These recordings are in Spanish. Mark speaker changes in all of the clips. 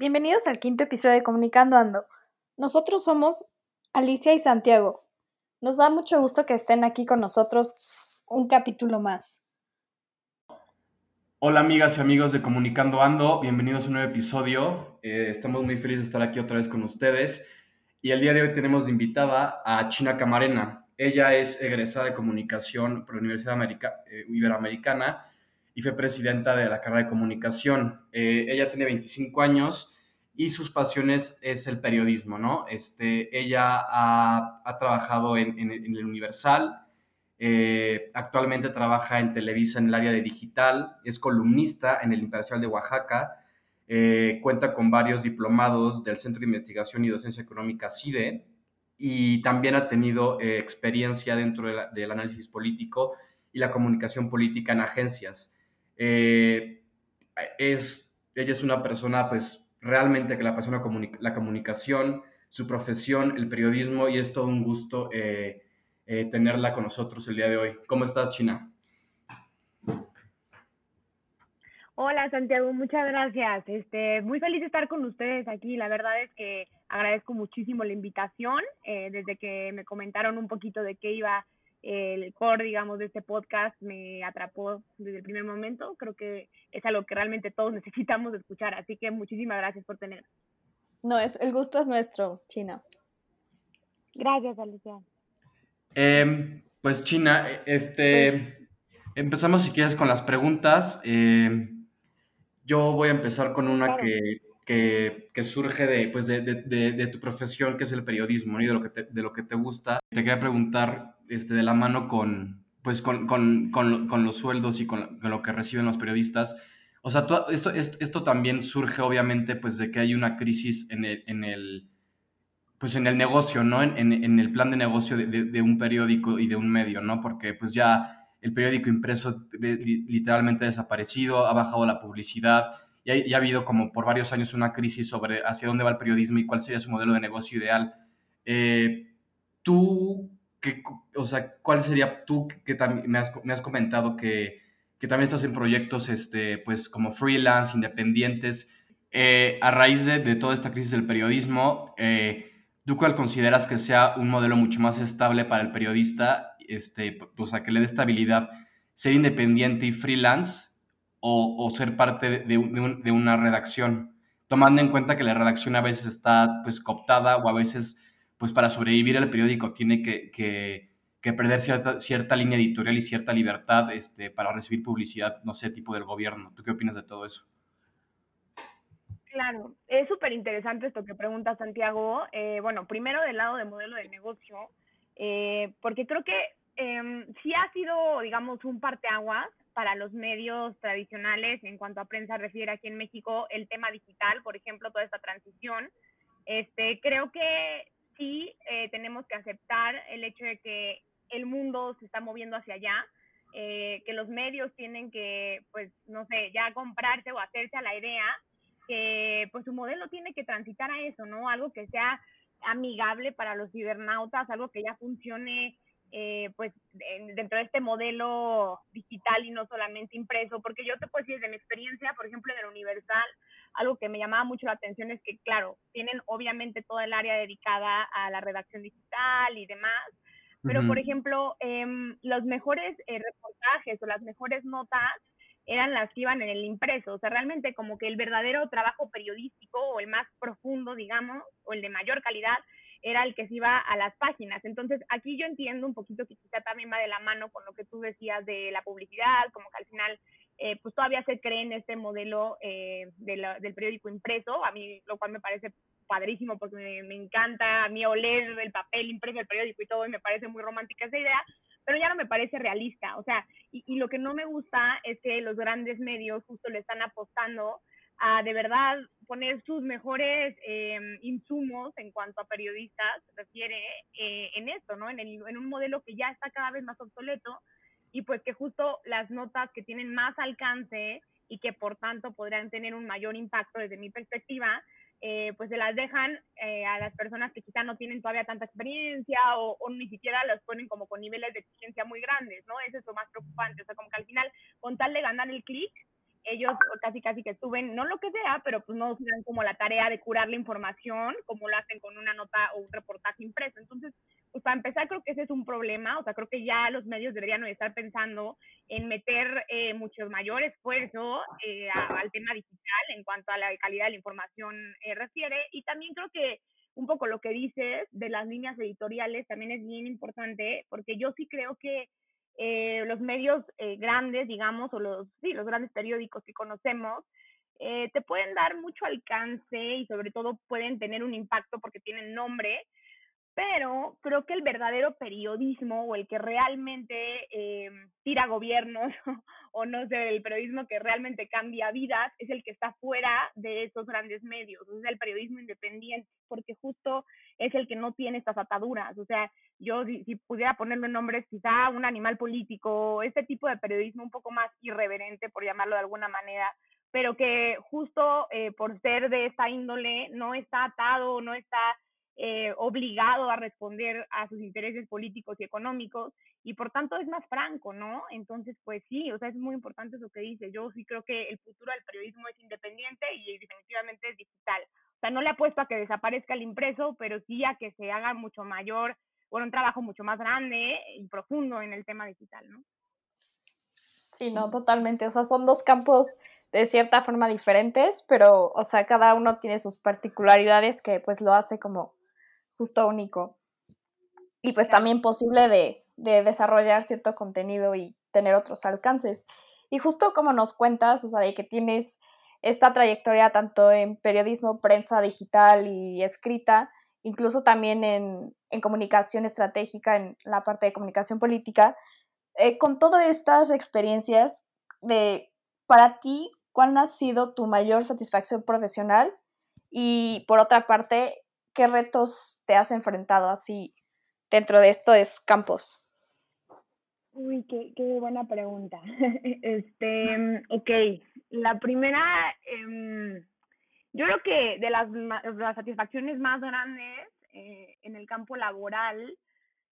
Speaker 1: Bienvenidos al quinto episodio de Comunicando Ando. Nosotros somos Alicia y Santiago. Nos da mucho gusto que estén aquí con nosotros un capítulo más.
Speaker 2: Hola amigas y amigos de Comunicando Ando, bienvenidos a un nuevo episodio. Eh, estamos muy felices de estar aquí otra vez con ustedes. Y el día de hoy tenemos invitada a China Camarena. Ella es egresada de comunicación por la Universidad America, eh, Iberoamericana y fue presidenta de la carrera de comunicación. Eh, ella tiene 25 años y sus pasiones es el periodismo, ¿no? Este, ella ha, ha trabajado en, en, en, el Universal, eh, actualmente trabaja en Televisa en el área de digital, es columnista en el Imperial de Oaxaca, eh, cuenta con varios diplomados del Centro de Investigación y Docencia Económica CIDE y también ha tenido eh, experiencia dentro de la, del análisis político y la comunicación política en agencias. Eh, es, ella es una persona, pues, realmente que la apasiona comunica la comunicación, su profesión, el periodismo, y es todo un gusto eh, eh, tenerla con nosotros el día de hoy. ¿Cómo estás, China?
Speaker 3: Hola Santiago, muchas gracias. Este, muy feliz de estar con ustedes aquí. La verdad es que agradezco muchísimo la invitación. Eh, desde que me comentaron un poquito de qué iba el core, digamos, de este podcast me atrapó desde el primer momento. Creo que es algo que realmente todos necesitamos escuchar, así que muchísimas gracias por tener.
Speaker 1: No, es, el gusto es nuestro, China.
Speaker 3: Gracias, Alicia.
Speaker 2: Eh, pues China, este, pues, empezamos si quieres con las preguntas. Eh, yo voy a empezar con una claro. que, que, que, surge de, pues de, de, de, tu profesión, que es el periodismo, ¿no? y de lo que te, de lo que te gusta. Te quería preguntar este, de la mano con, pues con, con, con, con los sueldos y con, lo que reciben los periodistas. O sea, tú, esto, esto también surge obviamente pues de que hay una crisis en el, en el pues en el negocio, ¿no? En, en, en el plan de negocio de, de, de, un periódico y de un medio, ¿no? Porque pues ya el periódico impreso literalmente ha desaparecido, ha bajado la publicidad y ha, y ha, habido como por varios años una crisis sobre hacia dónde va el periodismo y cuál sería su modelo de negocio ideal. Eh, tú que, o sea, ¿cuál sería tú que también me has, me has comentado que, que, también estás en proyectos, este, pues como freelance, independientes, eh, a raíz de, de, toda esta crisis del periodismo, eh, ¿tú cuál consideras que sea un modelo mucho más estable para el periodista, este, o sea, que le dé estabilidad, ser independiente y freelance o, o ser parte de, de, un, de, una redacción? Tomando en cuenta que la redacción a veces está pues cooptada o a veces pues para sobrevivir el periódico tiene que, que, que perder cierta, cierta, línea editorial y cierta libertad este, para recibir publicidad, no sé, tipo del gobierno. ¿Tú qué opinas de todo eso?
Speaker 3: Claro, es súper interesante esto que pregunta Santiago. Eh, bueno, primero del lado de modelo de negocio, eh, porque creo que eh, sí ha sido, digamos, un parteaguas para los medios tradicionales en cuanto a prensa refiere aquí en México, el tema digital, por ejemplo, toda esta transición. Este, creo que sí eh, tenemos que aceptar el hecho de que el mundo se está moviendo hacia allá, eh, que los medios tienen que, pues, no sé, ya comprarse o hacerse a la idea que, pues, su modelo tiene que transitar a eso, ¿no? Algo que sea amigable para los cibernautas, algo que ya funcione, eh, pues, dentro de este modelo digital y no solamente impreso, porque yo te puedo decir desde mi experiencia, por ejemplo, en el Universal, algo que me llamaba mucho la atención es que, claro, tienen obviamente toda el área dedicada a la redacción digital y demás, pero, uh -huh. por ejemplo, eh, los mejores eh, reportajes o las mejores notas eran las que iban en el impreso, o sea, realmente como que el verdadero trabajo periodístico o el más profundo, digamos, o el de mayor calidad, era el que se iba a las páginas. Entonces, aquí yo entiendo un poquito que quizá también va de la mano con lo que tú decías de la publicidad, como que al final eh, pues todavía se cree en este modelo eh, del periódico impreso, a mí lo cual me parece padrísimo porque me, encanta a mí oler el papel impreso del periódico y todo y me parece muy romántica esa idea, pero ya no me parece realista, o sea, y, y lo que no me gusta es que los grandes medios justo le están apostando a de verdad poner sus mejores eh, insumos en cuanto a periodistas, refiere eh, en esto, ¿no? En, el, en un modelo que ya está cada vez más obsoleto, y pues que justo las notas que tienen más alcance y que por tanto podrían tener un mayor impacto desde mi perspectiva, eh, pues se las dejan eh, a las personas que quizá no tienen todavía tanta experiencia o, o, ni siquiera las ponen como con niveles de exigencia muy grandes, ¿no? Eso es lo más preocupante, o sea, como que al final, con tal de ganar el clic, ellos casi casi que suben, no lo que sea, pero pues no dan como la tarea de curar la información como lo hacen con una nota o un reportaje impreso. Entonces, pues para empezar creo que ese es un problema, o sea, creo que ya los medios deberían estar pensando en meter eh, mucho mayor esfuerzo eh, al tema digital en cuanto a la calidad de la información eh, refiere y también creo que un poco lo que dices de las líneas editoriales también es bien importante porque yo sí creo que eh, los medios eh, grandes, digamos, o los, sí, los grandes periódicos que conocemos, eh, te pueden dar mucho alcance y sobre todo pueden tener un impacto porque tienen nombre, pero creo que el verdadero periodismo o el que realmente eh, tira gobiernos o no sé, el periodismo que realmente cambia vidas es el que está fuera de esos grandes medios, es el periodismo independiente, porque justo es el que no tiene estas ataduras, o sea, yo si, pudiera ponerle nombres, quizá un animal político, este tipo de periodismo un poco más irreverente, por llamarlo de alguna manera, pero que justo eh, por ser de esta índole no está atado, no está eh, obligado a responder a sus intereses políticos y económicos y por tanto es más franco, ¿no? Entonces, pues sí, o sea, es muy importante eso que dice. Yo sí creo que el futuro del periodismo es independiente y definitivamente es digital. O sea, no le apuesto a que desaparezca el impreso, pero sí a que se haga mucho mayor, bueno, un trabajo mucho más grande y profundo en el tema digital, ¿no?
Speaker 1: Sí, no, totalmente. O sea, son dos campos de cierta forma diferentes, pero, o sea, cada uno tiene sus particularidades que pues lo hace como justo único. Y pues también posible de, de desarrollar cierto contenido y tener otros alcances. Y justo como nos cuentas, o sea, de que tienes esta trayectoria tanto en periodismo, prensa digital y escrita, incluso también en, en comunicación estratégica, en la parte de comunicación política, eh, con todas estas experiencias, de, para ti, ¿cuál ha sido tu mayor satisfacción profesional? Y por otra parte, ¿qué retos te has enfrentado así dentro de estos campos?
Speaker 3: Uy, qué, qué buena pregunta. Este, ok, la primera, eh, yo creo que de las, las satisfacciones más grandes eh, en el campo laboral,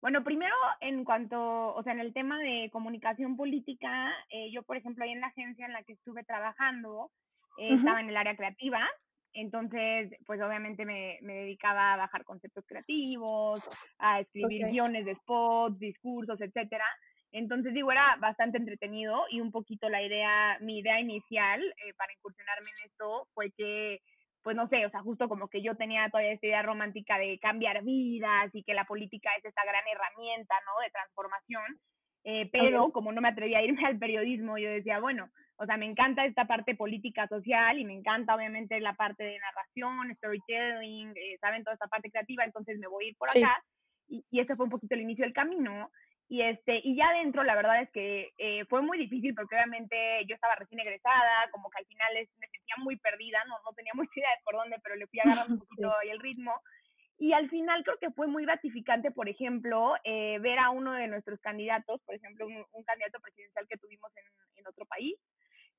Speaker 3: bueno, primero en cuanto, o sea, en el tema de comunicación política, eh, yo, por ejemplo, ahí en la agencia en la que estuve trabajando, eh, uh -huh. estaba en el área creativa entonces, pues obviamente me, me, dedicaba a bajar conceptos creativos, a escribir okay. guiones de spots, discursos, etcétera. Entonces, digo, era bastante entretenido y un poquito la idea, mi idea inicial eh, para incursionarme en esto fue que, pues no sé, o sea, justo como que yo tenía todavía esta idea romántica de cambiar vidas y que la política es esta gran herramienta, ¿no? De transformación. Eh, pero okay. como no me atrevía a irme al periodismo, yo decía, bueno, o sea, me encanta esta parte política social y me encanta obviamente la parte de narración, storytelling, eh, saben, toda esta parte creativa, entonces me voy a ir por sí. acá y, y ese fue un poquito el inicio del camino. Y, este, y ya dentro, la verdad es que eh, fue muy difícil porque obviamente yo estaba recién egresada, como que al final es, me sentía muy perdida, no, no tenía mucha idea de por dónde, pero le fui agarrando un poquito sí. el ritmo. Y al final creo que fue muy gratificante, por ejemplo, eh, ver a uno de nuestros candidatos, por ejemplo, un, un candidato presidencial que tuvimos en, en otro país,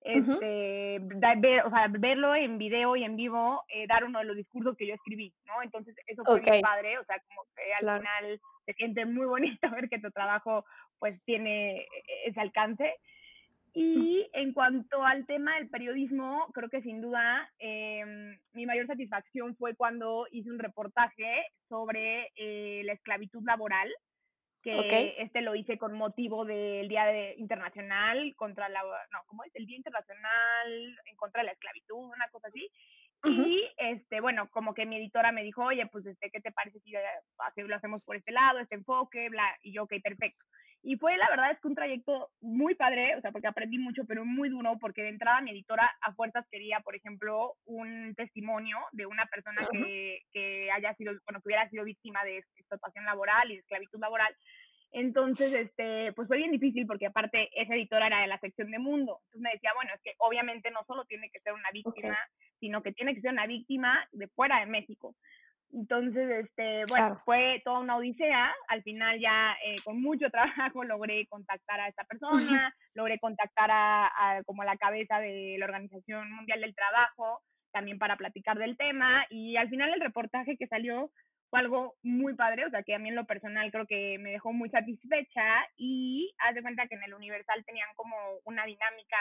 Speaker 3: este, uh -huh. ver, o sea, verlo en video y en vivo, eh, dar uno de los discursos que yo escribí, ¿no? Entonces, eso fue okay. muy padre, o sea, como que al claro. final se siente muy bonito ver que tu trabajo, pues, tiene ese alcance. Y en cuanto al tema del periodismo, creo que sin duda eh, mi mayor satisfacción fue cuando hice un reportaje sobre eh, la esclavitud laboral que okay. este lo hice con motivo del Día de, Internacional contra la, no, ¿cómo es? El Día Internacional en contra de la esclavitud, una cosa así. Uh -huh. Y, este, bueno, como que mi editora me dijo, oye, pues, este, ¿qué te parece si lo hacemos por este lado, este enfoque, bla? Y yo, ok, perfecto. Y fue, la verdad, es que un trayecto muy padre, o sea, porque aprendí mucho, pero muy duro, porque de entrada mi editora a fuerzas quería, por ejemplo, un testimonio de una persona uh -huh. que, que haya sido, bueno, que hubiera sido víctima de explotación laboral y de esclavitud laboral. Entonces, este, pues fue bien difícil porque aparte esa editora era de la sección de mundo. Entonces me decía, bueno, es que obviamente no solo tiene que ser una víctima, okay. sino que tiene que ser una víctima de fuera de México. Entonces, este, bueno, claro. fue toda una odisea. Al final ya eh, con mucho trabajo logré contactar a esta persona, logré contactar a, a, como la cabeza de la Organización Mundial del Trabajo, también para platicar del tema. Y al final el reportaje que salió fue algo muy padre, o sea, que a mí en lo personal creo que me dejó muy satisfecha y haz de cuenta que en el Universal tenían como una dinámica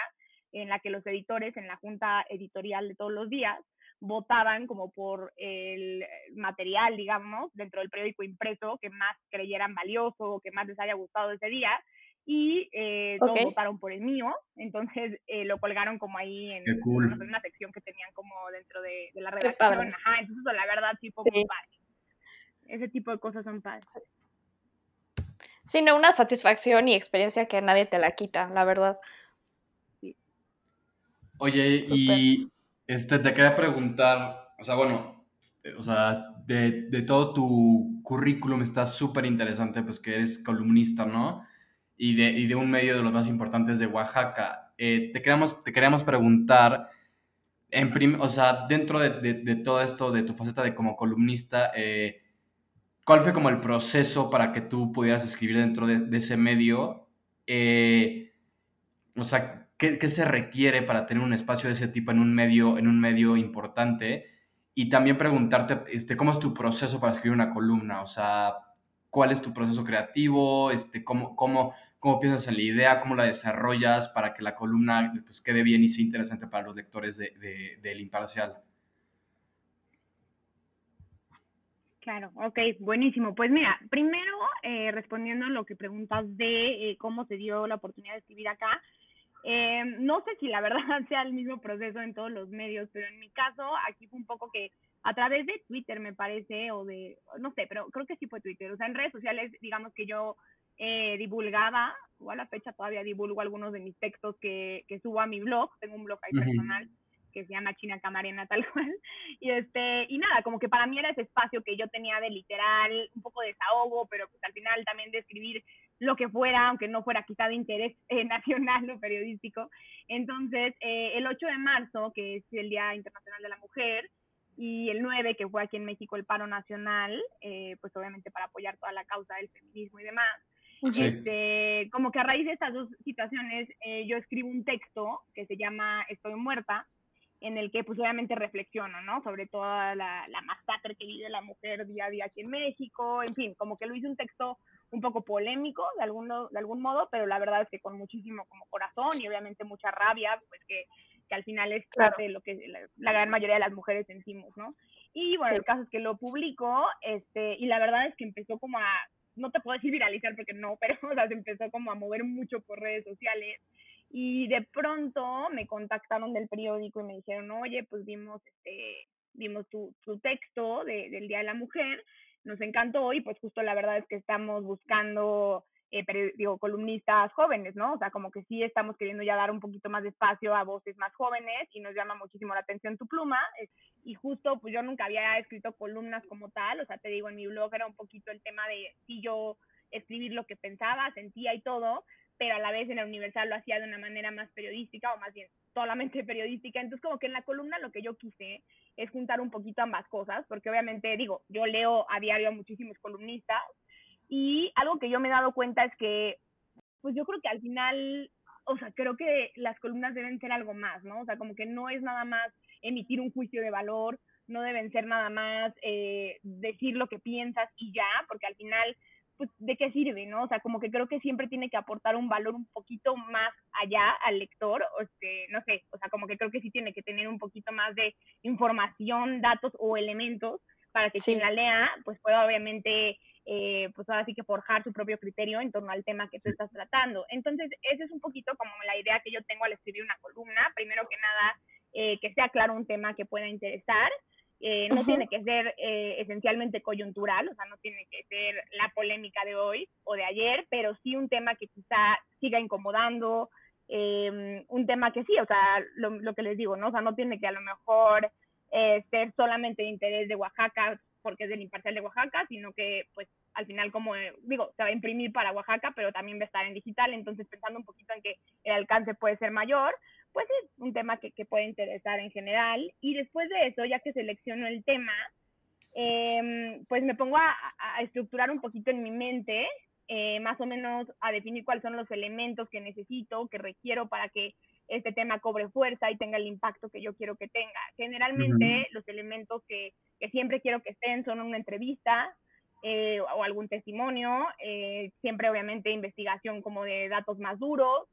Speaker 3: en la que los editores en la junta editorial de todos los días votaban como por el material, digamos, dentro del periódico impreso que más creyeran valioso o que más les haya gustado ese día y eh, todos votaron por el mío, entonces eh, lo colgaron como ahí en, una sección que tenían como dentro de, la redacción. Ajá, entonces la verdad sí fue muy padre. Ese tipo de cosas son padres.
Speaker 1: Sino una satisfacción y experiencia que nadie te la quita, la verdad.
Speaker 2: Oye, y este, te quería preguntar, o sea, bueno, este, o sea, de, de todo tu currículum está súper interesante, pues que eres columnista, ¿no? y de, y de un medio de los más importantes de Oaxaca. Eh, te, queríamos, te queríamos preguntar, en o sea, dentro de, de, todo esto, de tu faceta de como columnista, eh, ¿cuál fue como el proceso para que tú pudieras escribir dentro de, ese medio? Eh, o sea, ¿qué, ¿qué, se requiere para tener un espacio de ese tipo en un medio, en un medio importante? Y también preguntarte, este, ¿cómo es tu proceso para escribir una columna? O sea, ¿cuál es tu proceso creativo? Este, ¿cómo, cómo, cómo piensas en la idea, cómo la desarrollas para que la columna pues, quede bien y sea interesante para los lectores del de, de, Imparcial.
Speaker 3: Claro, ok, buenísimo. Pues mira, primero eh, respondiendo a lo que preguntas de eh, cómo se dio la oportunidad de escribir acá, eh, no sé si la verdad sea el mismo proceso en todos los medios, pero en mi caso aquí fue un poco que a través de Twitter me parece, o de, no sé, pero creo que sí fue Twitter, o sea, en redes sociales, digamos que yo eh, divulgaba, o a la fecha todavía divulgo algunos de mis textos que, que subo a mi blog, tengo un blog ahí personal que se llama China Camarena tal cual, y este, y nada, como que para mí era ese espacio que yo tenía de literal, un poco de desahogo, pero pues al final también de escribir lo que fuera, aunque no fuera quizá de interés eh, nacional o periodístico. Entonces, eh, el 8 de marzo, que es el Día Internacional de la Mujer, y el 9, que fue aquí en México el paro nacional, pues obviamente para apoyar toda la causa del feminismo y demás, este, como que a raíz de estas dos situaciones, eh, yo escribo un texto que se llama Estoy muerta, en el que pues obviamente reflexiono, ¿no? Sobre toda la, la, masacre que vive la mujer día a día aquí en México, en fin, como que lo hice un texto un poco polémico de algún, de algún modo, pero la verdad es que con muchísimo como corazón y obviamente mucha rabia, pues que, que al final es parte de lo que la, gran mayoría de las mujeres sentimos, ¿no? Y bueno, el caso es que lo publico, este, y la verdad es que empezó como a no te puedo decir viralizar porque no, pero o sea, se empezó como a mover mucho por redes sociales y de pronto me contactaron del periódico y me dijeron, oye, pues vimos, este, vimos tu, tu texto de, del Día de la Mujer, nos encantó y pues justo la verdad es que estamos buscando eh, digo, columnistas jóvenes, ¿no? O sea, como que sí estamos queriendo ya dar un poquito más de espacio a voces más jóvenes y nos llama muchísimo la atención tu pluma. Y justo, pues yo nunca había escrito columnas como tal, o sea, te digo, en mi blog era un poquito el tema de si yo escribir lo que pensaba, sentía y todo, pero a la vez en el Universal lo hacía de una manera más periodística o más bien solamente periodística. Entonces, como que en la columna lo que yo quise es juntar un poquito ambas cosas, porque obviamente, digo, yo leo a diario a muchísimos columnistas y algo que yo me he dado cuenta es que, pues yo creo que al final, o sea, creo que las columnas deben ser algo más, ¿no? O sea, como que no es nada más emitir un juicio de valor, no deben ser nada más eh, decir lo que piensas y ya, porque al final, pues, ¿de qué sirve, no? O sea, como que creo que siempre tiene que aportar un valor un poquito más allá al lector, o este, no sé, o sea, como que creo que sí tiene que tener un poquito más de información, datos o elementos para que quien la lea, pues pueda obviamente eh, pues ahora sí que forjar su propio criterio en torno al tema que tú estás tratando. Entonces, esa es un poquito como la idea que yo tengo al escribir una columna. Primero que nada, eh, que sea claro un tema que pueda interesar. Eh, no tiene que ser esencialmente coyuntural, o sea, no tiene que ser la polémica de hoy o de ayer, pero sí un tema que quizá siga incomodando, un tema que sí, o sea, lo, lo, que les digo, ¿no? O sea, no tiene que a lo mejor ser solamente de interés de Oaxaca, porque es del imparcial de Oaxaca, sino que pues al final como eh, digo, se va a imprimir para Oaxaca, pero también va a estar en digital, entonces pensando un poquito en que el alcance puede ser mayor, pues es un tema que, puede interesar en general. Y después de eso, ya que selecciono el tema, eh, pues me pongo a, a, estructurar un poquito en mi mente, eh, más o menos a definir cuáles son los elementos que necesito, que requiero para que este tema cobre fuerza y tenga el impacto que yo quiero que tenga. Generalmente los elementos que, que, siempre quiero que estén son una entrevista eh, o algún testimonio, eh, siempre obviamente investigación como de datos más duros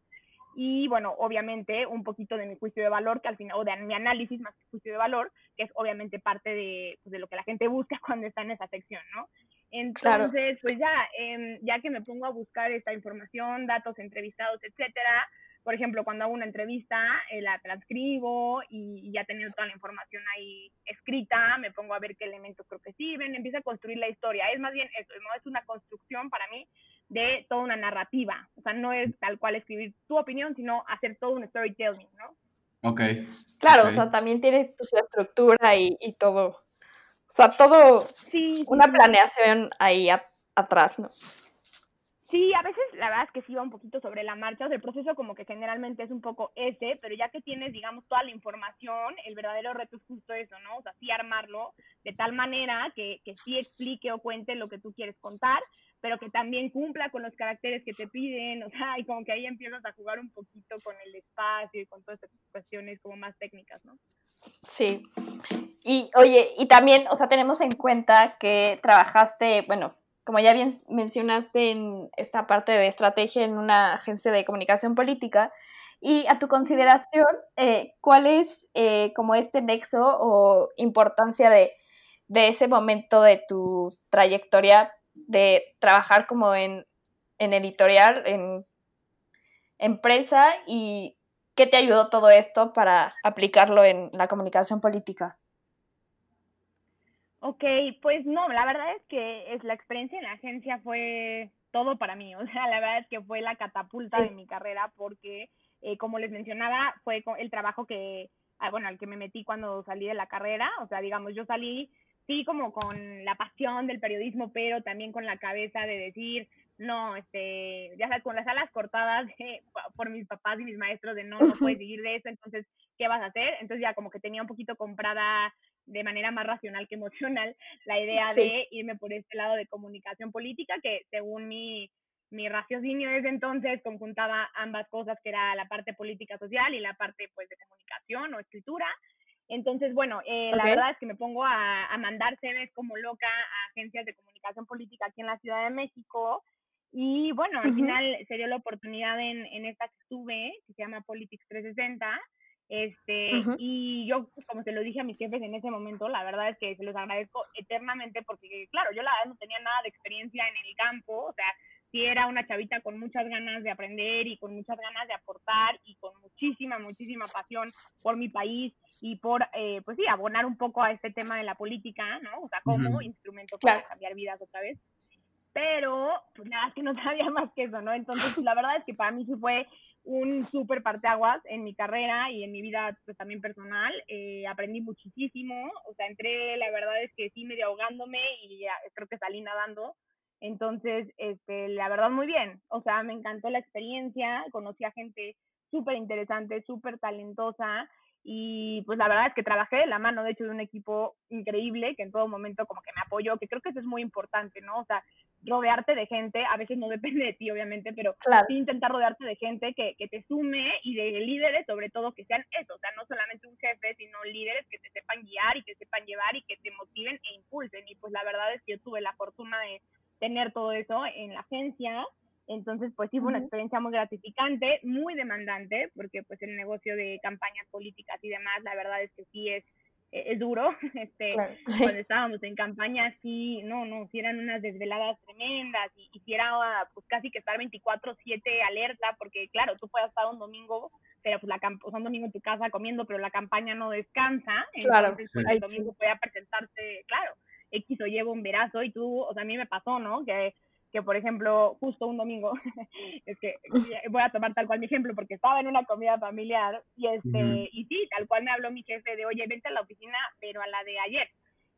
Speaker 3: y bueno, obviamente un poquito de mi juicio de valor, que al final, o de mi análisis más que juicio de valor, que es obviamente parte de, pues, de lo que la gente busca cuando está en esa sección, ¿no? Entonces, pues ya, eh, ya que me pongo a buscar esta información, datos, entrevistados, etcétera, por ejemplo, cuando hago una entrevista, eh, la transcribo y, ya teniendo toda la información ahí escrita, me pongo a ver qué elementos creo que sirven, empiezo a construir la historia. Es más bien eso, ¿no? Es una construcción para mí de toda una narrativa. O sea, no es tal cual escribir tu opinión, sino hacer todo un storytelling, ¿no?
Speaker 2: Ok.
Speaker 1: Claro, o sea, también tiene su estructura y, y todo. O sea, todo sí, una planeación ahí atrás, ¿no?
Speaker 3: Sí, a veces la verdad es que sí va un poquito sobre la marcha, o sea, el proceso como que generalmente es un poco ese, pero ya que tienes, digamos, toda la información, el verdadero reto es justo eso, ¿no? O sea, sí armarlo de tal manera que, que sí explique o cuente lo que tú quieres contar, pero que también cumpla con los caracteres que te piden, o sea, y como que ahí empiezas a jugar un poquito con el espacio y con todas estas cuestiones como más técnicas, ¿no?
Speaker 1: Sí. Y oye, y también, o sea, tenemos en cuenta que trabajaste, bueno, como ya bien mencionaste en esta parte de estrategia en una agencia de comunicación política, y a tu consideración, eh, ¿cuál es eh, como este nexo o importancia de, ese momento de tu trayectoria de trabajar como en, en editorial, en empresa y qué te ayudó todo esto para aplicarlo en la comunicación política?
Speaker 3: Ok, pues no, la verdad es que es la experiencia en la agencia fue todo para mí, o sea, la verdad es que fue la catapulta de mi carrera porque, eh, como les mencionaba, fue el trabajo que, ah, bueno, al que me metí cuando salí de la carrera, o sea, digamos, yo salí sí como con la pasión del periodismo, pero también con la cabeza de decir, no, este, ya sabes, con las alas cortadas por mis papás y mis maestros de no, no puedes seguir de eso, entonces, ¿qué vas a hacer? Entonces ya como que tenía un poquito comprada de manera más racional que emocional la idea de irme por este lado de comunicación política, que según mi, mi raciocinio desde entonces conjuntaba ambas cosas, que era la parte política social y la parte pues de comunicación o escritura. Entonces, bueno, eh, la verdad es que me pongo a, a mandar CVs como loca a agencias de comunicación política aquí en la Ciudad de México. Y bueno, al final se dio la oportunidad en, en esta que estuve, que se llama Politics 360, este, y yo, como se lo dije a mis jefes en ese momento, la verdad es que se los agradezco eternamente porque, claro, yo la verdad no tenía nada de experiencia en el campo, o sea, sí era una chavita con muchas ganas de aprender y con muchas ganas de aportar y con muchísima, muchísima pasión por mi país y por, eh, pues sí, abonar un poco a este tema de la política, ¿no? O sea, como instrumento para cambiar vidas otra vez pero pues nada, es que no sabía más que eso, ¿no? Entonces, la verdad es que para mí sí fue un súper parteaguas en mi carrera y en mi vida pues también personal. Eh, aprendí muchísimo, o sea, entré, la verdad es que sí, medio ahogándome y ya, creo que salí nadando. Entonces, este, la verdad, muy bien. O sea, me encantó la experiencia, conocí a gente súper interesante, súper talentosa y pues la verdad es que trabajé de la mano, de hecho, de un equipo increíble que en todo momento como que me apoyó, que creo que eso es muy importante, ¿no? O sea, rodearte de gente, a veces no depende de ti, obviamente, pero sí intentar rodearte de gente que, que te sume y de líderes, sobre todo, que sean eso, o sea, no solamente un jefe, sino líderes que te sepan guiar y que sepan llevar y que te motiven e impulsen. Y pues la verdad es que yo tuve la fortuna de tener todo eso en la agencia entonces, pues sí fue una experiencia muy gratificante, muy demandante, porque pues el negocio de campañas políticas y demás, la verdad es que sí es, e-, es duro. Este, Cuando estábamos en campaña, sí, no, no, sí eran unas desveladas tremendas y, y era pues casi que estar 24/7 alerta, porque claro, tú puedes estar un domingo, pero pues la o sea, un domingo en tu casa comiendo, pero la campaña no descansa, entonces pues, el domingo puede presentarse, claro, X o Y bomberazo y tú, o sea, a mí me pasó, ¿no? Que que por ejemplo, justo un domingo, es que voy a tomar tal cual mi ejemplo porque estaba en una comida familiar y este, y sí, tal cual me habló mi jefe de, oye, vente a la oficina, pero a la de ayer.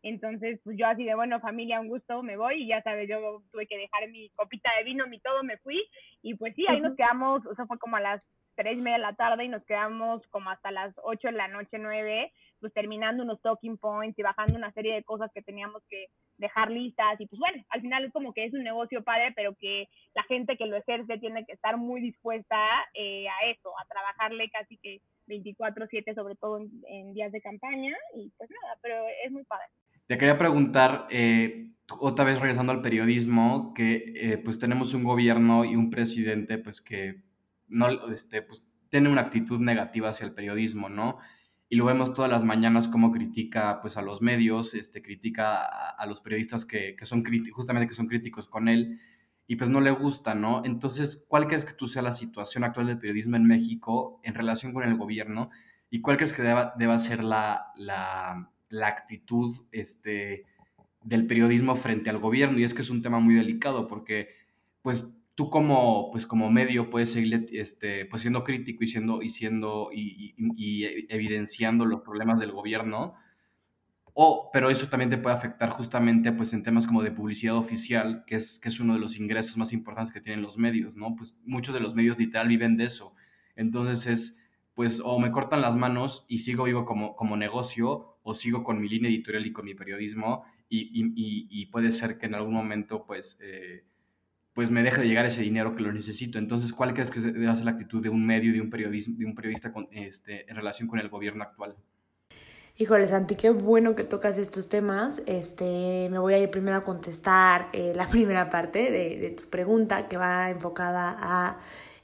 Speaker 3: Entonces, pues yo así de, bueno, familia, un gusto, me voy y ya sabes, yo tuve que dejar mi copita de vino, mi todo, me fui y pues sí, ahí nos quedamos, o sea, fue como a las tres y media de la tarde y nos quedamos como hasta las ocho de la noche, nueve, pues terminando unos talking points y bajando una serie de cosas que teníamos que dejar listas y pues bueno, al final es como que es un negocio padre, pero que la gente que lo ejerce tiene que estar muy dispuesta eh, a eso, a trabajarle casi que 24/7, sobre todo en, días de campaña y pues nada, pero es muy padre.
Speaker 2: Te quería preguntar, eh, otra vez regresando al periodismo, que eh, pues tenemos un gobierno y un presidente pues que no, este, pues tiene una actitud negativa hacia el periodismo, ¿no? Y lo vemos todas las mañanas como critica pues a los medios, este, critica a, los periodistas que, que son justamente que son críticos con él y pues no le gusta, ¿no? Entonces, ¿cuál crees que tú sea la situación actual del periodismo en México en relación con el gobierno? ¿Y cuál crees que deba, deba ser la, la, la actitud este, del periodismo frente al gobierno? Y es que es un tema muy delicado porque pues tú como, pues como medio puedes seguir este, pues siendo crítico y siendo, y siendo y, evidenciando los problemas del gobierno, o, pero eso también te puede afectar justamente pues en temas como de publicidad oficial, que es, que es uno de los ingresos más importantes que tienen los medios, ¿no? Pues muchos de los medios literal viven de eso. Entonces es, pues, o me cortan las manos y sigo vivo como, como negocio, o sigo con mi línea editorial y con mi periodismo, y, y puede ser que en algún momento, pues, eh, pues me deje de llegar ese dinero que lo necesito. Entonces, ¿cuál crees que debe ser la actitud de un medio, de un, periodista, de un periodista con, este, en relación con el gobierno actual?
Speaker 4: Híjole, Santi, qué bueno que tocas estos temas. Este, me voy a ir primero a contestar eh, la primera parte de, de, tu pregunta, que va enfocada a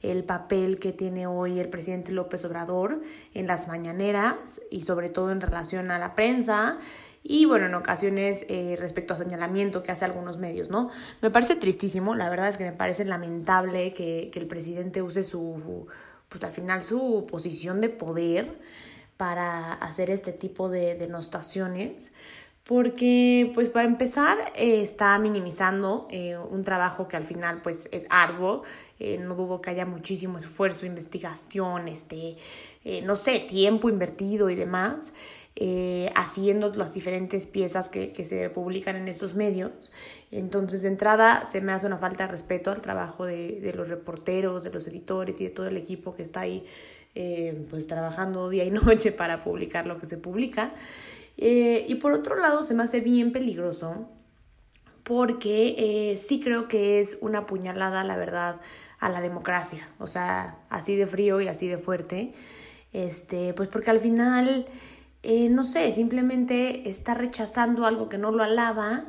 Speaker 4: el papel que tiene hoy el presidente López Obrador en las mañaneras y sobre todo en relación a la prensa y bueno, en ocasiones eh, respecto a señalamiento que hace algunos medios, ¿no? Me parece tristísimo, la verdad es que me parece lamentable que, el presidente use su, pues al final su posición de poder para hacer este tipo de denostaciones, porque pues para empezar eh, está minimizando eh, un trabajo que al final pues es arduo, no dudo que haya muchísimo esfuerzo, investigación, este, no sé, tiempo invertido y demás. Eh, haciendo las diferentes piezas que, se publican en estos medios. Entonces, de entrada, se me hace una falta de respeto al trabajo de, los reporteros, de los editores y de todo el equipo que está ahí eh, pues trabajando día y noche para publicar lo que se publica. Eh, y por otro lado, se me hace bien peligroso porque sí creo que es una puñalada, la verdad, a la democracia. O sea, así de frío y así de fuerte. Este, pues porque al final eh, no sé, simplemente está rechazando algo que no lo alaba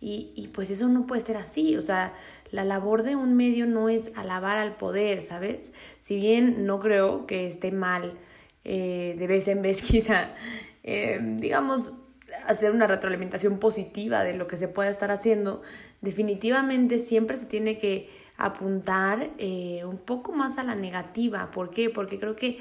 Speaker 4: y, y pues eso no puede ser así, o sea, la labor de un medio no es alabar al poder, ¿sabes? Si bien no creo que esté mal eh, de vez en vez quizá, eh, digamos, hacer una retroalimentación positiva de lo que se pueda estar haciendo, definitivamente siempre se tiene que apuntar un poco más a la negativa. ¿Por qué? Porque creo que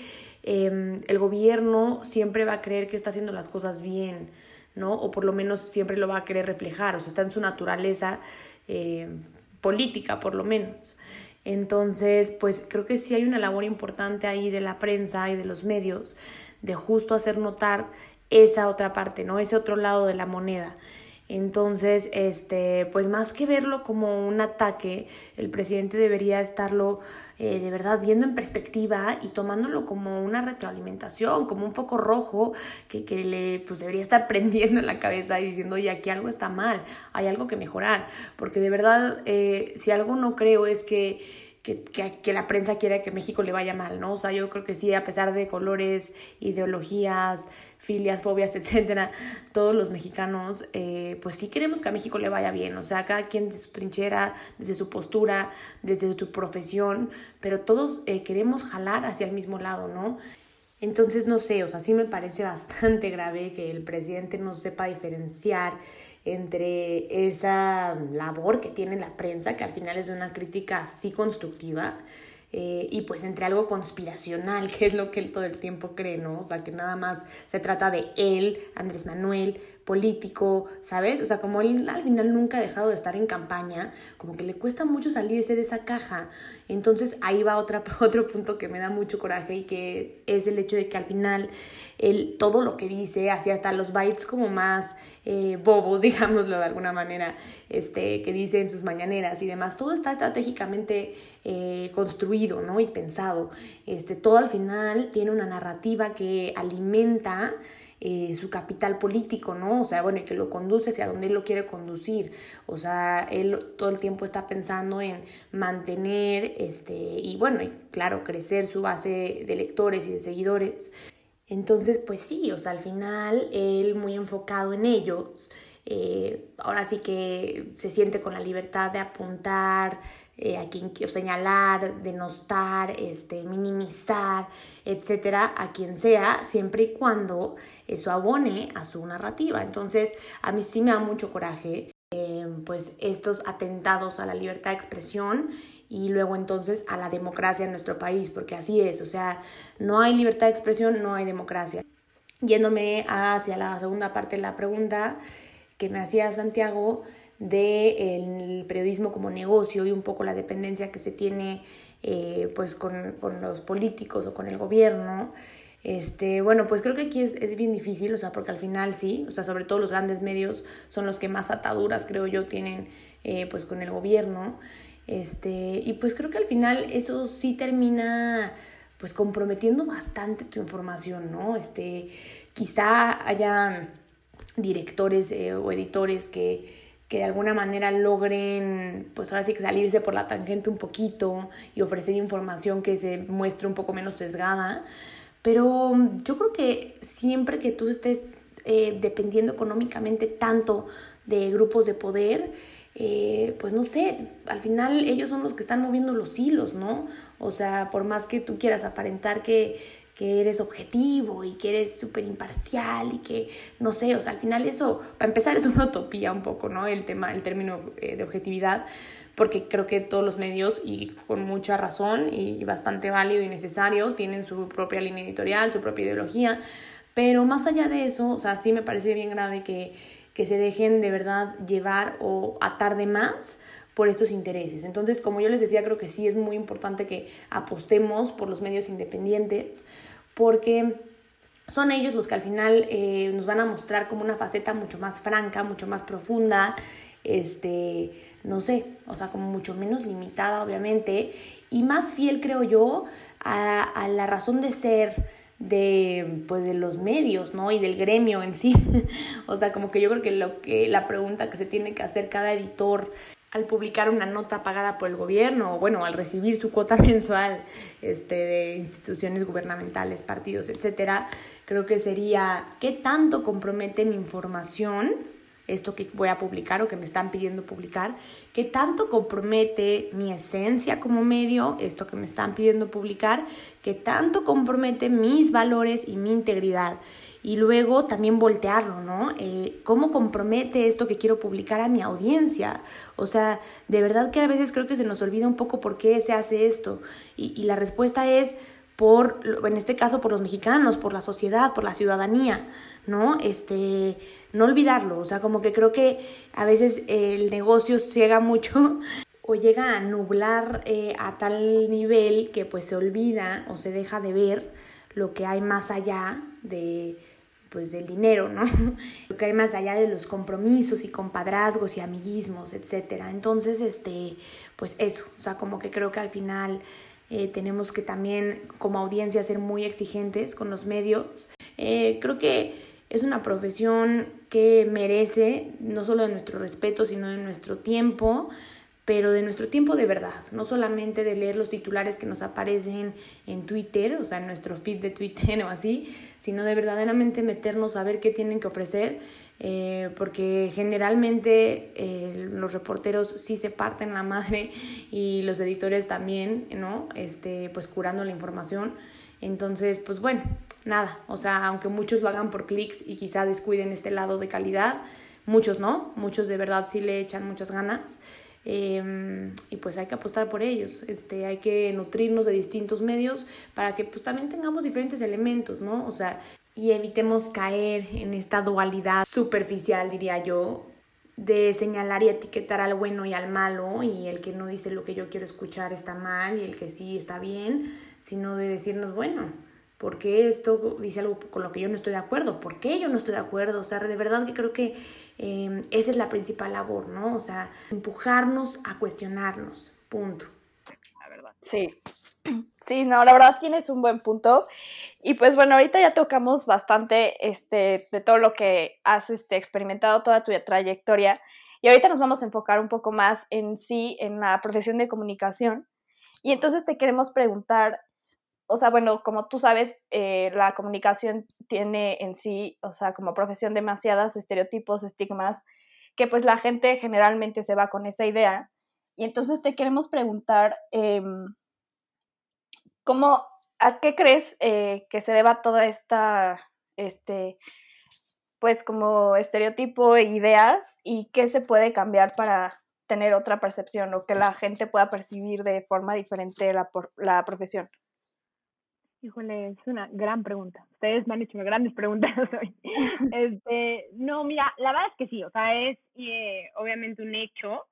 Speaker 4: Em, el gobierno siempre va a creer que está haciendo las cosas bien, ¿no? O por lo menos siempre lo va a querer reflejar, o sea, está en su naturaleza em, política, por lo menos. Entonces, pues creo que sí hay una labor importante ahí de la prensa y de los medios de justo hacer notar esa otra parte, ¿no? Ese otro lado de la moneda. Entonces, este, pues más que verlo como un ataque, el presidente debería estarlo eh, de verdad viendo en perspectiva y tomándolo como una retroalimentación, como un foco rojo que, que le pues debería estar prendiendo en la cabeza y diciendo, oye, aquí algo está mal, hay algo que mejorar, porque de verdad, eh, si algo no creo es que que, que, la prensa quiere que México le vaya mal, ¿no? O sea, yo creo que sí, a pesar de colores, ideologías, filias, fobias, etcétera, todos los mexicanos, eh, pues sí queremos que a México le vaya bien, o sea, cada quien desde su trinchera, desde su postura, desde su profesión, pero todos eh, queremos jalar hacia el mismo lado, ¿no? Entonces, no sé, o sea, sí me parece bastante grave que el presidente no sepa diferenciar entre esa labor que tiene la prensa, que al final es una crítica así constructiva, eh, y pues entre algo conspiracional, que es lo que él todo el tiempo cree, ¿no? O sea, que nada más se trata de él, Andrés Manuel, político, ¿sabes? O sea, como él al final nunca ha dejado de estar en campaña, como que le cuesta mucho salirse de esa caja. Entonces ahí va otra, otro punto que me da mucho coraje y que es el hecho de que al final él todo lo que dice, así hasta los bytes como más eh, bobos, digámoslo de alguna manera, este, que dice en sus mañaneras y demás, todo está estratégicamente eh, construido, ¿no? Y pensado. Este, todo al final tiene una narrativa que alimenta eh, su capital político, ¿no? O sea, bueno, que lo conduce hacia donde él lo quiere conducir. O sea, él todo el tiempo está pensando en mantener, este, y bueno, y claro, crecer su base de lectores y de seguidores. Entonces, pues sí, o sea, al final él muy enfocado en ellos, eh, ahora sí que se siente con la libertad de apuntar, eh, a quien señalar, denostar, este, minimizar, etcétera, a quien sea, siempre y cuando eso abone a su narrativa. Entonces, a mí sí me da mucho coraje, eh, pues, estos atentados a la libertad de expresión y luego entonces a la democracia en nuestro país, porque así es, o sea, no hay libertad de expresión, no hay democracia. Yéndome hacia la segunda parte de la pregunta que me hacía Santiago, del periodismo como negocio y un poco la dependencia que se tiene eh, pues con, con, los políticos o con el gobierno. Este, bueno, pues creo que aquí es, es, bien difícil, o sea, porque al final sí, o sea, sobre todo los grandes medios son los que más ataduras, creo yo, tienen eh, pues con el gobierno. Este, y pues creo que al final eso sí termina pues comprometiendo bastante tu información, ¿no? Este, quizá haya directores eh, o editores que que de alguna manera logren, pues ahora sí que salirse por la tangente un poquito y ofrecer información que se muestre un poco menos sesgada. Pero yo creo que siempre que tú estés eh, dependiendo económicamente tanto de grupos de poder, eh, pues no sé, al final ellos son los que están moviendo los hilos, ¿no? O sea, por más que tú quieras aparentar que, que eres objetivo y que eres súper imparcial y que, no sé, o sea, al final eso, para empezar, es una utopía un poco, ¿no? El tema, el término eh, de objetividad, porque creo que todos los medios, y con mucha razón y bastante válido y necesario, tienen su propia línea editorial, su propia ideología, pero más allá de eso, o sea, sí me parece bien grave que, que se dejen de verdad llevar o atar de más por estos intereses. Entonces, como yo les decía, creo que sí es muy importante que apostemos por los medios independientes, porque son ellos los que al final eh, nos van a mostrar como una faceta mucho más franca, mucho más profunda, este, no sé, o sea, como mucho menos limitada, obviamente, y más fiel, creo yo, a, a la razón de ser de pues de los medios, ¿no? Y del gremio en sí. o sea, como que yo creo que lo que la pregunta que se tiene que hacer cada editor al publicar una nota pagada por el gobierno o bueno, al recibir su cuota mensual este, de instituciones gubernamentales, partidos, etcétera, creo que sería qué tanto compromete mi información, esto que voy a publicar o que me están pidiendo publicar, qué tanto compromete mi esencia como medio, esto que me están pidiendo publicar, qué tanto compromete mis valores y mi integridad y luego también voltearlo, ¿no? Eh, ¿Cómo compromete esto que quiero publicar a mi audiencia? O sea, de verdad que a veces creo que se nos olvida un poco por qué se hace esto. Y, la respuesta es por, en este caso, por los mexicanos, por la sociedad, por la ciudadanía, ¿no? Este, no olvidarlo, o sea, como que creo que a veces el negocio ciega mucho o llega a nublar eh, a tal nivel que pues se olvida o se deja de ver lo que hay más allá de pues del dinero, ¿no? Lo que hay más allá de los compromisos y compadrazgos y amiguismos, etcétera. Entonces, este, pues eso, o sea, como que creo que al final eh, tenemos que también como audiencia ser muy exigentes con los medios. Eh, creo que es una profesión que merece no solo de nuestro respeto, sino de nuestro tiempo, pero de nuestro tiempo de verdad, no solamente de leer los titulares que nos aparecen en Twitter, o sea, en nuestro feed de Twitter o así, sino de verdaderamente meternos a ver qué tienen que ofrecer, eh, porque generalmente eh, los reporteros sí se parten la madre y los editores también, ¿no? Este, pues curando la información. Entonces, pues bueno, nada, o sea, aunque muchos lo hagan por clics y quizá descuiden este lado de calidad, muchos no, muchos de verdad sí le echan muchas ganas. Em, y pues hay que apostar por ellos, este, hay que nutrirnos de distintos medios para que pues también tengamos diferentes elementos, ¿no? O sea, y evitemos caer en esta dualidad superficial, diría yo, de señalar y etiquetar al bueno y al malo, y el que no dice lo que yo quiero escuchar está mal, y el que sí está bien, sino de decirnos, bueno, ¿Por qué esto dice algo con lo que yo no estoy de acuerdo? ¿Por qué yo no estoy de acuerdo? O sea, de verdad que creo que em, esa es la principal labor, ¿no? O sea, empujarnos a cuestionarnos. Punto.
Speaker 1: La verdad. Sí. Sí, no, la verdad tienes un buen punto. Y pues bueno, ahorita ya tocamos bastante este, de todo lo que has este, experimentado, toda tu trayectoria. Y ahorita nos vamos a enfocar un poco más en sí, en la profesión de comunicación. Y entonces te queremos preguntar, o sea, bueno, como tú sabes, eh, la comunicación tiene en sí, o sea, como profesión demasiados estereotipos, estigmas, que pues la gente generalmente se va con esa idea. Y entonces te queremos preguntar, em, ¿cómo, a qué crees eh, que se deba toda esta, este, pues como estereotipo e ideas y qué se puede cambiar para tener otra percepción o que la gente pueda percibir de forma diferente la, la profesión?
Speaker 3: Híjole, es una gran pregunta. Ustedes me han hecho grandes preguntas hoy. Este, no, mira, la verdad es que sí, o sea, es eh, obviamente un hecho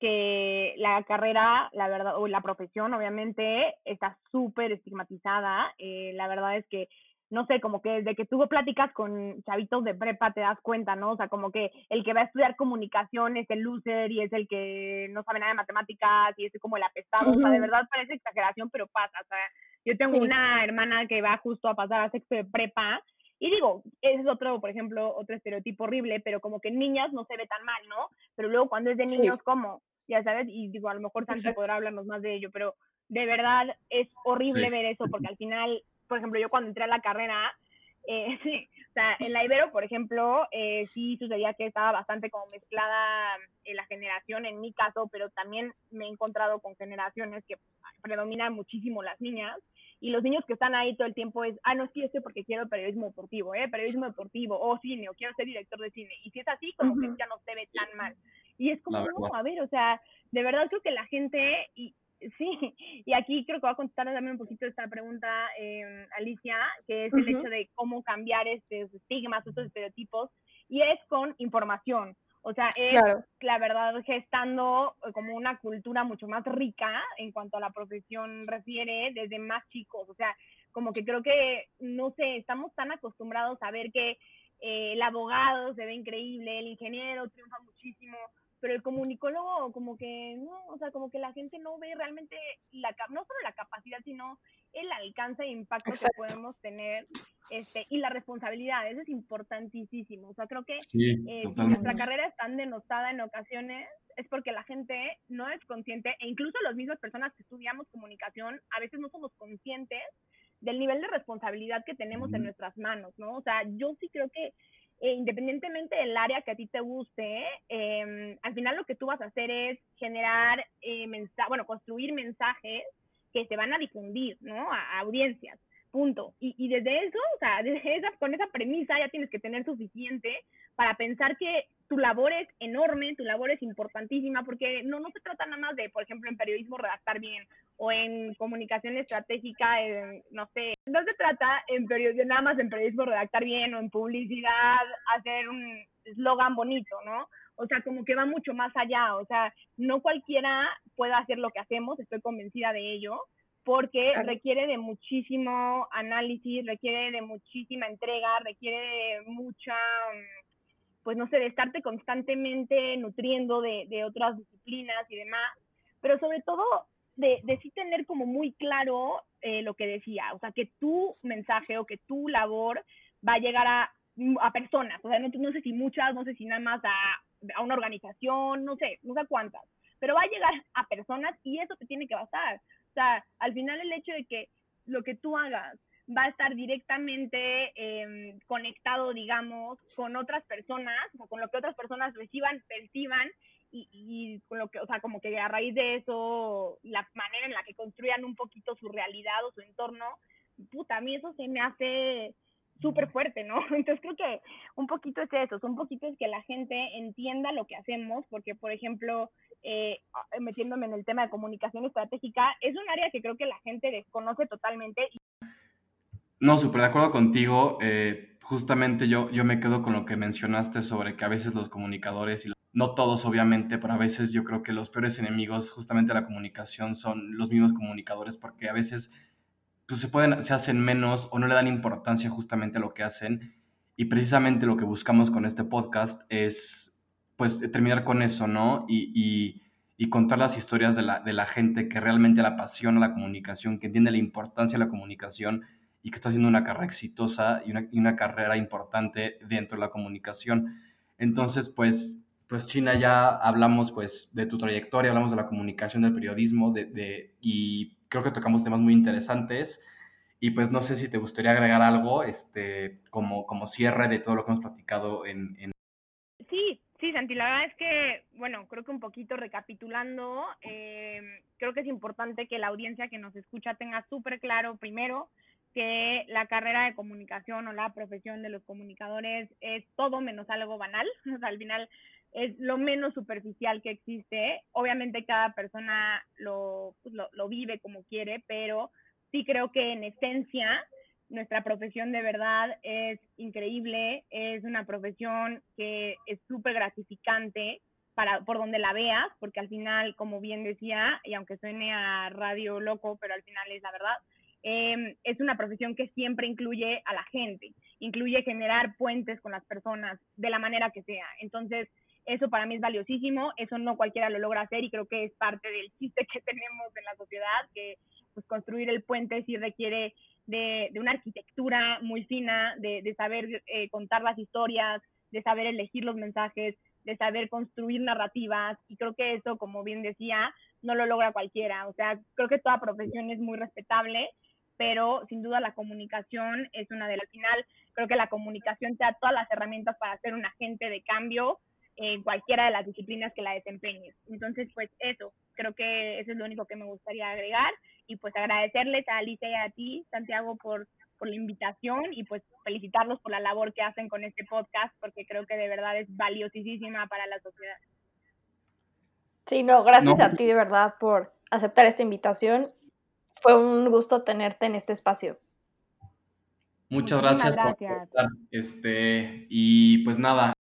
Speaker 3: que la carrera, la verdad, o la profesión, obviamente, está súper estigmatizada. Eh, la verdad es que no sé, como que desde que tuvo pláticas con chavitos de prepa te das cuenta, ¿no? O sea, como que el que va a estudiar comunicación es el loser y es el que no sabe nada de matemáticas y es como el apestado. O sea, de verdad parece exageración, pero pasa. O sea, yo tengo una hermana que va justo a pasar a sexto de prepa y digo, ese es otro, por ejemplo, otro estereotipo horrible, pero como que en niñas no se ve tan mal, ¿no? Pero luego cuando es de niños, ¿cómo? Ya sabes, y digo, a lo mejor Santi podrá hablarnos más de ello, pero de verdad es horrible ver eso, porque al final por ejemplo, yo cuando entré a la carrera, eh, sí, o sea, en la Ibero, por ejemplo, eh, sí sucedía que estaba bastante como mezclada en la generación, en mi caso, pero también me he encontrado con generaciones que predominan muchísimo las niñas, y los niños que están ahí todo el tiempo es, ah, no, sí, estoy porque quiero periodismo deportivo, ¿eh? Periodismo deportivo, o cine, o quiero ser director de cine. Y si es así, como que ya no se ve tan mal. Y es como, no, a ver, o sea, de verdad creo que la gente, y, Sí, y aquí creo que va a contestar también un poquito esta pregunta eh, Alicia, que es el hecho de cómo cambiar estos estigmas, estos estereotipos, y es con información. O sea, es la verdad gestando eh, como una cultura mucho más rica en cuanto a la profesión refiere desde más chicos. O sea, como que creo que, no sé, estamos tan acostumbrados a ver que eh, el abogado se ve increíble, el ingeniero triunfa muchísimo, pero el comunicólogo como que no, o sea, como que la gente no ve realmente la no solo la capacidad, sino el alcance e impacto que podemos tener este y la responsabilidad, eso es importantísimo. O sea, creo que eh, nuestra carrera es tan denotada en ocasiones es porque la gente no es consciente e incluso las mismas personas que estudiamos comunicación a veces no somos conscientes del nivel de responsabilidad que tenemos en nuestras manos, ¿no? O sea, yo sí creo que e independientemente del área que a ti te guste, em, al final lo que tú vas a hacer es generar, eh, bueno, construir mensajes que se van a difundir, ¿no? A, audiencias, punto. Y, y, desde eso, o sea, desde esa, con esa premisa ya tienes que tener suficiente para pensar que tu labor es enorme, tu labor es importantísima, porque no, no se trata nada más de, por ejemplo, en periodismo redactar bien o en comunicación estratégica, no sé, no se trata en periodismo, nada más en periodismo redactar bien o en publicidad hacer un eslogan bonito, ¿no? O sea, como que va mucho más allá, o sea, no cualquiera puede hacer lo que hacemos, estoy convencida de ello, porque requiere de muchísimo análisis, requiere de muchísima entrega, requiere de mucha pues no sé, de estarte constantemente nutriendo de, de otras disciplinas y demás, pero sobre todo de, de sí tener como muy claro eh, lo que decía, o sea, que tu mensaje o que tu labor va a llegar a, a personas, o sea, no, no sé si muchas, no sé si nada más a, a una organización, no sé, no sé cuántas, pero va a llegar a personas y eso te tiene que bastar. O sea, al final el hecho de que lo que tú hagas va a estar directamente eh, conectado, digamos, con otras personas, o con lo que otras personas reciban, perciban, y, y, con lo que, o sea, como que a raíz de eso, la manera en la que construyan un poquito su realidad o su entorno, puta, a mí eso se me hace súper fuerte, ¿no? Entonces creo que un poquito es eso, un poquito es que la gente entienda lo que hacemos, porque por ejemplo, eh, metiéndome en el tema de comunicación estratégica, es un área que creo que la gente desconoce totalmente.
Speaker 2: No, súper de acuerdo contigo. Eh, justamente yo, yo me quedo con lo que mencionaste sobre que a veces los comunicadores, y no todos obviamente, pero a veces yo creo que los peores enemigos justamente de la comunicación son los mismos comunicadores porque a veces pues, se, pueden, se hacen menos o no le dan importancia justamente a lo que hacen. Y precisamente lo que buscamos con este podcast es pues terminar con eso, ¿no? Y, y, y contar las historias de la, de la gente que realmente la apasiona la comunicación, que entiende la importancia de la comunicación y que está haciendo una carrera exitosa y una, y una, carrera importante dentro de la comunicación. Entonces, pues, pues China, ya hablamos pues de tu trayectoria, hablamos de la comunicación, del periodismo, de, de, y creo que tocamos temas muy interesantes. Y pues no sé si te gustaría agregar algo este, como, como cierre de todo lo que hemos platicado en...
Speaker 3: Sí, sí, Santi, la verdad es que, bueno, creo que un poquito recapitulando, eh, creo que es importante que la audiencia que nos escucha tenga súper claro, primero, que la carrera de comunicación o la profesión de los comunicadores es todo menos algo banal, al final es lo menos superficial que existe. Obviamente cada persona lo, pues, lo, lo vive como quiere, pero sí creo que en esencia nuestra profesión de verdad es increíble, es una profesión que es súper gratificante para, por donde la veas, porque al final, como bien decía, y aunque suene a radio loco, pero al final es la verdad, eh, es una profesión que siempre incluye a la gente, incluye generar puentes con las personas de la manera que sea. Entonces, eso para mí es valiosísimo, eso no cualquiera lo logra hacer y creo que es parte del chiste que tenemos en la sociedad, que pues construir el puente sí requiere de, de una arquitectura muy fina, de, de saber eh, contar las historias, de saber elegir los mensajes, de saber construir narrativas y creo que eso, como bien decía, no lo logra cualquiera. O sea, creo que toda profesión es muy respetable, pero sin duda la comunicación es una de las final. Creo que la comunicación te da todas las herramientas para ser un agente de cambio en cualquiera de las disciplinas que la desempeñes. Entonces, pues eso, creo que eso es lo único que me gustaría agregar y pues agradecerles a Alicia y a ti, Santiago, por, por la invitación y pues felicitarlos por la labor que hacen con este podcast porque creo que de verdad es valiosísima para la sociedad.
Speaker 1: Sí, no, gracias no. a ti de verdad por aceptar esta invitación. Fue un gusto tenerte en este espacio.
Speaker 2: Muchas gracias, gracias. por estar. Este, y pues nada.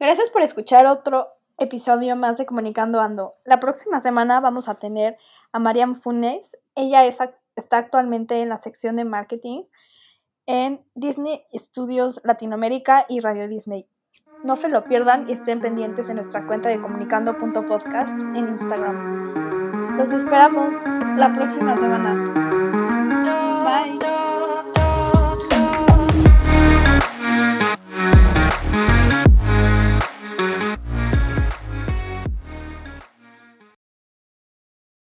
Speaker 1: Gracias por escuchar otro episodio más de Comunicando Ando. La próxima semana vamos a tener a Mariam Funes. Ella es, está actualmente en la sección de marketing en Disney Studios Latinoamérica y Radio Disney. No se lo pierdan y estén pendientes en nuestra cuenta de comunicando.podcast en Instagram. Los esperamos la próxima semana.